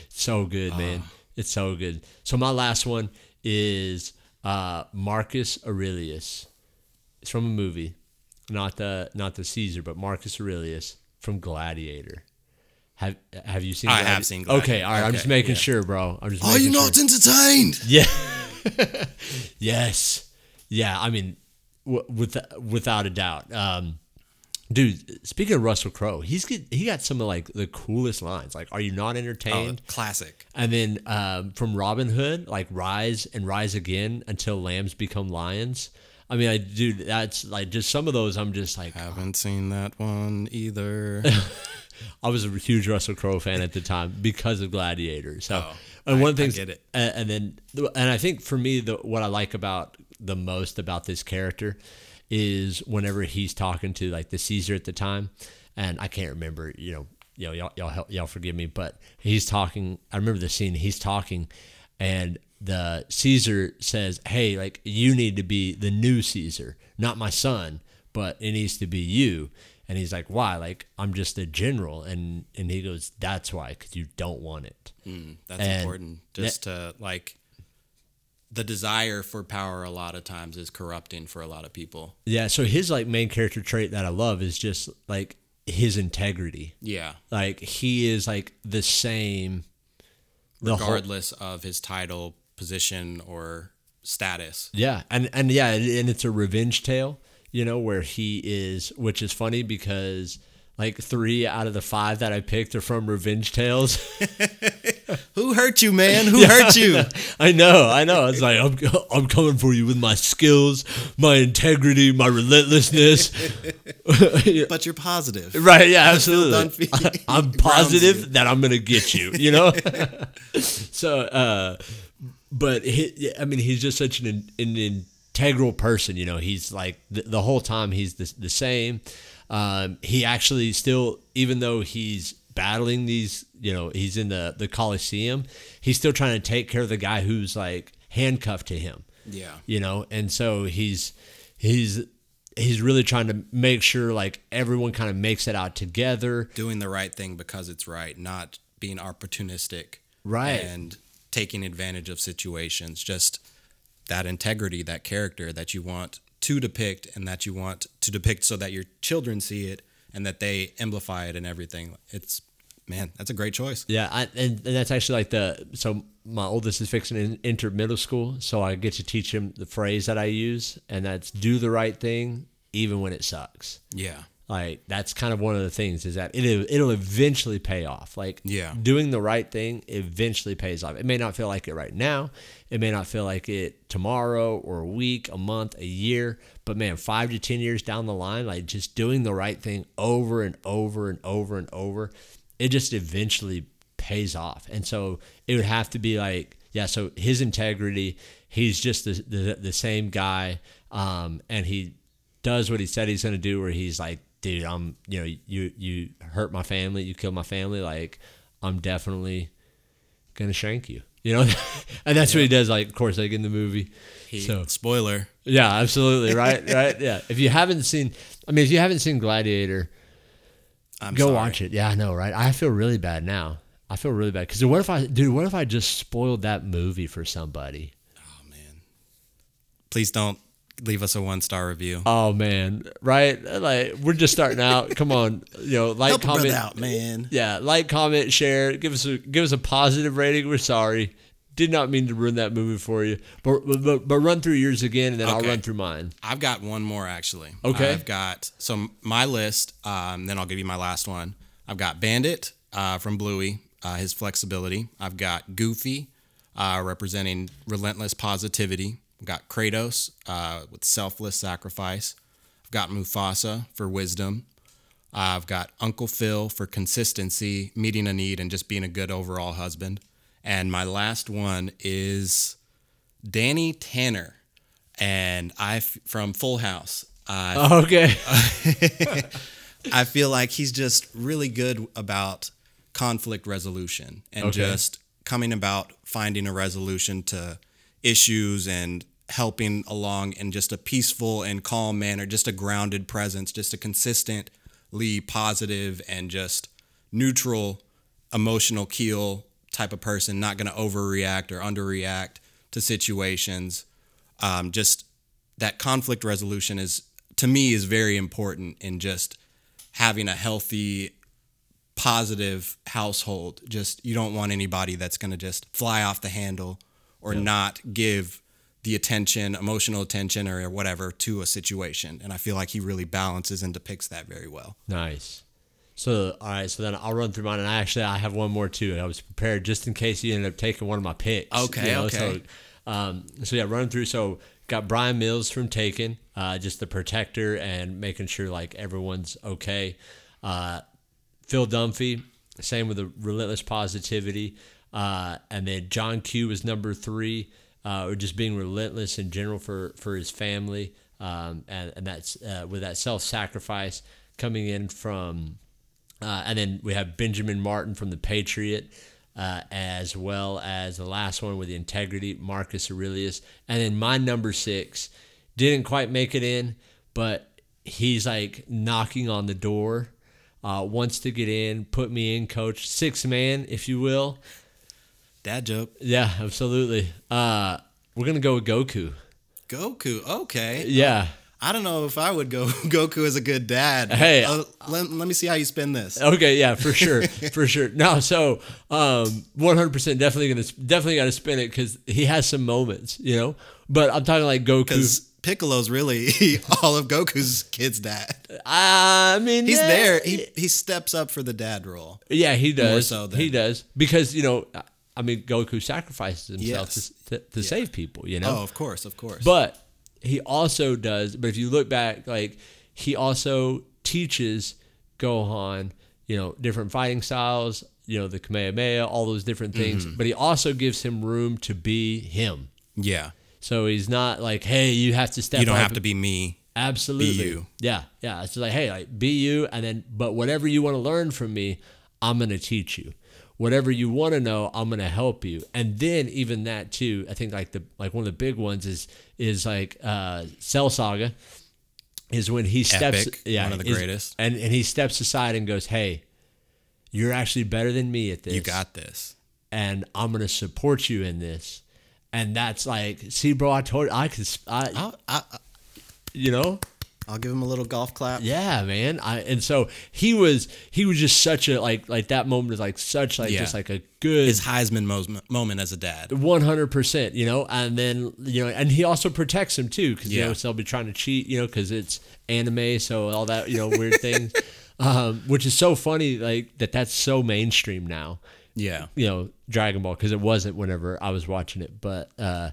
so good, man. Ah. It's so good. So my last one is uh, Marcus Aurelius. It's from a movie, not the not the Caesar, but Marcus Aurelius from Gladiator. Have Have you seen? I have Gladi- seen Okay, Gladiator. all right. I'm just making yeah. sure, bro. I'm just. Are making you sure. not entertained? Yeah. yes. Yeah. I mean, w- with without a doubt. Um, dude, speaking of Russell Crowe, he's get, he got some of like the coolest lines. Like, "Are you not Oh, entertained?" classic. And then um, from Robin Hood, like "Rise and rise again until lambs become lions." I mean, I dude, that's like just some of those. I'm just like, Haven't seen that one either. I was a huge Russell Crowe fan at the time because of Gladiator. So, Oh, and I- one thing, get it. And, and then, and I think for me, the what I like about the most about this character is whenever he's talking to like the Caesar at the time, and I can't remember, you know, you know, y'all, y'all, help, y'all forgive me, but he's talking. I remember the scene. He's talking, and the Caesar says, "Hey, like you need to be the new Caesar, not my son, but it needs to be you." And he's like, "Why? Like I'm just a general." And and he goes, "That's why, because you don't want it." Hmm, that's And important. Just to like the desire for power a lot of times is corrupting for a lot of people. Yeah. So his like main character trait that I love is just like his integrity. Yeah. Like he is like the same. The whole, Regardless of his title, position, or status. Yeah, and and yeah, and it's a revenge tale, you know, where he is, which is funny because like three out of the five that I picked are from Revenge Tales. Who hurt you, man? Who hurt you? I know, I know. It's like I'm I'm coming for you with my skills, my integrity, my relentlessness. but you're positive. Right? Yeah, absolutely. Dunphy I'm positive that I'm gonna get you. You know. so, uh, but he, I mean, he's just such an an integral person. You know, he's like the, the whole time he's the, the same. Um, he actually still, even though he's battling these, you know, he's in the the Coliseum. He's still trying to take care of the guy who's like handcuffed to him Yeah. you know and so he's he's he's really trying to make sure like everyone kind of makes it out together Doing the right thing because it's right, not being opportunistic. Right. And taking advantage of situations. Just that integrity, that character that you want to depict and that you want to depict so that your children see it and that they amplify it and everything. It's man, that's a great choice. Yeah, I, and, and that's actually like the so my oldest is fixing to enter middle school, so I get to teach him the phrase that I use, and that's do the right thing even when it sucks. Yeah. Like that's kind of one of the things is that it'll it'll eventually pay off. Like Yeah. doing the right thing eventually pays off. It may not feel like it right now. It may not feel like it tomorrow or a week, a month, a year. But man, five to ten years down the line, like just doing the right thing over and over and over and over, it just eventually pays off. And so it would have to be like, yeah. So his integrity, he's just the the, the same guy, um, and he does what he said he's going to do where he's like dude i'm you know you you hurt my family you killed my family like i'm definitely going to shank you you know? And that's what he does like of course like in the movie. He, so spoiler. yeah absolutely right right yeah. If you haven't seen i mean if you haven't seen gladiator I'm go sorry. watch it. Yeah i know right? I feel really bad now. I feel really bad. Because what if i dude what if i just spoiled that movie for somebody? Oh man. Please don't leave us a one star review. oh man right like we're just starting out come on you know like Help comment out, man. yeah, like, comment, share, give us a give us a positive rating. We're sorry, did not mean to ruin that movie for you, but but, but run through yours again, and then I'll run through mine. I've got one more actually. Okay. I've got so my list. Um, then I'll give you my last one. I've got Bandit uh, from Bluey, uh, his flexibility. I've got Goofy, uh, representing relentless positivity. I've got Kratos uh, with selfless sacrifice. I've got Mufasa for wisdom. I've got Uncle Phil for consistency, meeting a need, and just being a good overall husband. And my last one is Danny Tanner, and I from Full House. Uh, Okay, I feel like he's just really good about conflict resolution and Okay. just coming about finding a resolution to issues and helping along in just a peaceful and calm manner, just a grounded presence, just a consistently positive and just neutral emotional keel type of person, not going to overreact or underreact to situations. Um, just that conflict resolution is to me is very important in just having a healthy positive household just you don't want anybody that's going to just fly off the handle or not give the attention emotional attention or whatever to a situation and i feel like he really balances and depicts that very well nice. So all right, so then I'll run through mine, and I actually I have one more too. I was prepared just in case you ended up taking one of my picks. Okay, okay. So, um, so yeah, running through. So got Bryan Mills from Taken, uh, just the protector and making sure like everyone's okay. Uh, Phil Dunphy, same with the relentless positivity. Uh, and then John Q was number three, uh, or just being relentless in general for, for his family. Um, and, and that's uh, with that self sacrifice coming in from, uh, and then we have Benjamin Martin from The Patriot, uh, as well as the last one with the integrity, Marcus Aurelius. And then my number six didn't quite make it in, but he's like knocking on the door uh, wants to get in, put me in, coach, six man, if you will. Dad joke Yeah, absolutely. Uh, we're gonna go with Goku. goku okay Yeah. i don't know if i would go goku as a good dad Hey. Uh, let, let me see how you spin this Okay. Yeah, for sure, for sure. No, so um, one hundred percent, definitely gonna definitely gotta spin it because he has some moments, you know. But I'm talking like Goku. because piccolo's really all of goku's kid's dad I mean, He's yeah, there. He he steps up for the dad role. Yeah, he does. More so than- he does because you know, I mean, Goku sacrifices himself Yes. to, to, to save people. You know. Oh, of course, of course. But he also does. But if you look back, like he also teaches Gohan, you know, different fighting styles. You know, the Kamehameha, all those different things. Mm-hmm. But he also gives him room to be him. yeah, So he's not like, hey, you have to step. you don't have to be me. Absolutely. Be you. Yeah, yeah. It's like, hey, like be you, and then, but whatever you want to learn from me, I'm gonna teach you. Whatever you want to know, I'm gonna help you. And then even that too, I think like the like one of the big ones is is like uh Cell Saga, is when he steps, Epic, yeah, one of the is- greatest. and and he steps aside and goes, hey, you're actually better than me at this. You got this. and I'm gonna support you in this. And that's like, see, bro, I told I could, I, I, I, you know, I'll give him a little golf clap. Yeah, man. I and so he was he was just such a like like that moment is like such like Yeah. just like a good His Heisman mo- moment as a dad. one hundred percent, you know, and then you know, and he also protects him too because you Yeah. know so they'll be trying to cheat, you know, because it's anime, so all that you know weird things, um, which is so funny, like that that's so mainstream now, Yeah. you know, Dragon Ball because it wasn't whenever I was watching it, but uh,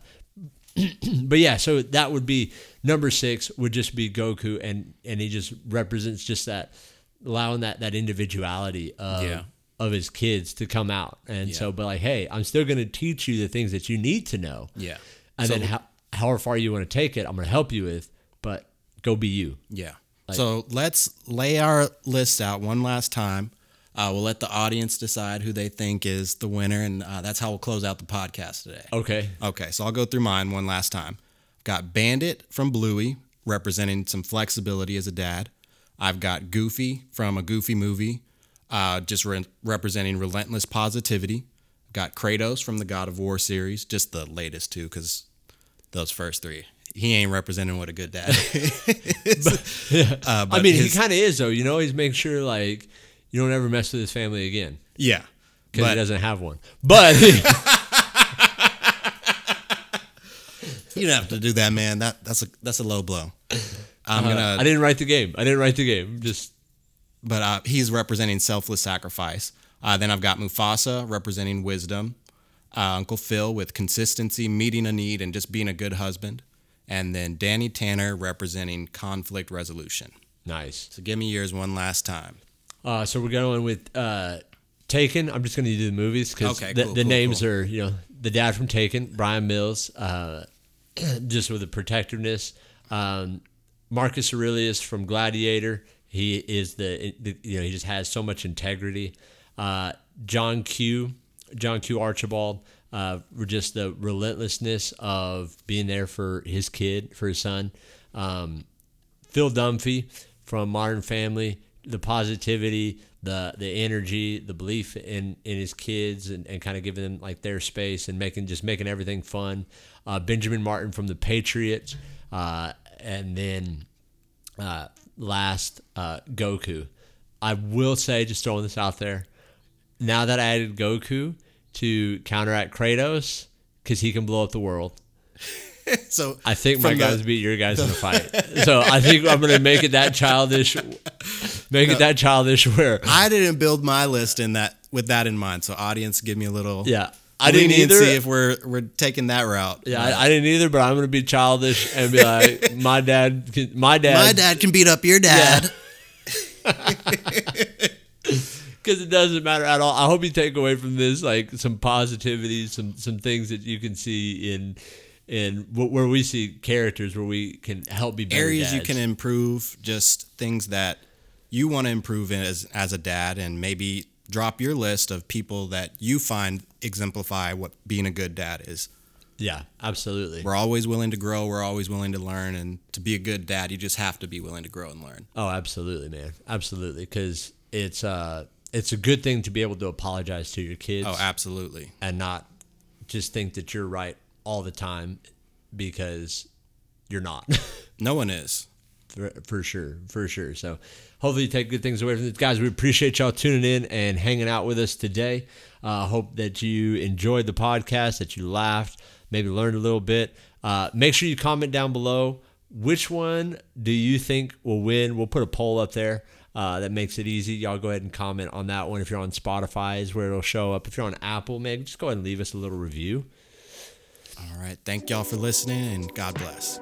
but yeah, so that would be number six would just be Goku, and and he just represents just that allowing that that individuality of Yeah. of his kids to come out, and so but like, hey, I'm still going to teach you the things that you need to know, Yeah. and So- then how, however far you want to take it, I'm going to help you with, but go be you. Yeah. so let's lay our list out one last time. Uh, we'll let the audience decide who they think is the winner, and uh, that's how we'll close out the podcast today. Okay, Okay, so I'll go through mine one last time. Got Bandit from Bluey, representing some flexibility as a dad. I've got Goofy from a Goofy movie, uh, just re- representing relentless positivity. Got Kratos from the God of War series, just the latest two, because those first three, he ain't representing what a good dad is. Uh, I mean, his- he kind of is though. You know, he's making sure like you don't ever mess with his family again yeah, because he doesn't have one, but. you don't have to do that, man. That that's a that's a low blow. I'm Uh, gonna I didn't write the game. I didn't write the game. Just but uh, he's representing selfless sacrifice. Uh, then I've got Mufasa representing wisdom, uh, Uncle Phil with consistency, meeting a need, and just being a good husband, and then Danny Tanner representing conflict resolution. nice. So give me yours one last time. Uh, so we're going with uh, Taken. I'm just going to do the movies because Okay, the, cool, the cool, names cool. are you know the dad from Taken, Bryan Mills, uh, just with the protectiveness. Um, Marcus Aurelius from Gladiator. He is the, the you know he just has so much integrity. Uh, John Q. John Q. Archibald. Uh, just the relentlessness of being there for his kid, for his son. Um, Phil Dunphy from Modern Family, the positivity, the the energy, the belief in in his kids, and, and kind of giving them like their space and making just making everything fun. Uh, Benjamin Martin from the Patriots, uh, and then uh, last uh, Goku. I will say, just throwing this out there, now that I added Goku to counteract Kratos, because he can blow up the world. So I think my the- guys beat your guys in a fight. so I think I'm gonna make it that childish, make it that childish where I didn't build my list in that with that in mind. So audience, give me a little yeah I didn't either. See if we're we're taking that route. yeah, I, I didn't either, but I'm gonna be childish and be like, my dad, can, my dad, my dad can beat up your dad. because it doesn't matter at all. I hope you take away from this like some positivity, some some things that you can see in in wh- where we see characters where we can help be better areas you can improve, just things that you want to improve as as a dad, and maybe drop your list of people that you find exemplify what being a good dad is. Yeah, absolutely. We're always willing to grow. We're always willing to learn, and to be a good dad, you just have to be willing to grow and learn. Oh, absolutely, man. Absolutely, because it's uh it's a good thing to be able to apologize to your kids Oh, absolutely. and not just think that you're right all the time because you're not. No one is. for, for sure, for sure. So hopefully you take good things away from this. Guys, we appreciate y'all tuning in and hanging out with us today. Uh, hope that you enjoyed the podcast, that you laughed, maybe learned a little bit. Uh, make sure you comment down below. Which one do you think will win? We'll put a poll up there. Uh, that makes it easy. Y'all go ahead and comment on that one. If you're on Spotify, is where it'll show up. If you're on Apple, maybe just go ahead and leave us a little review. All right. Thank y'all for listening, and God bless.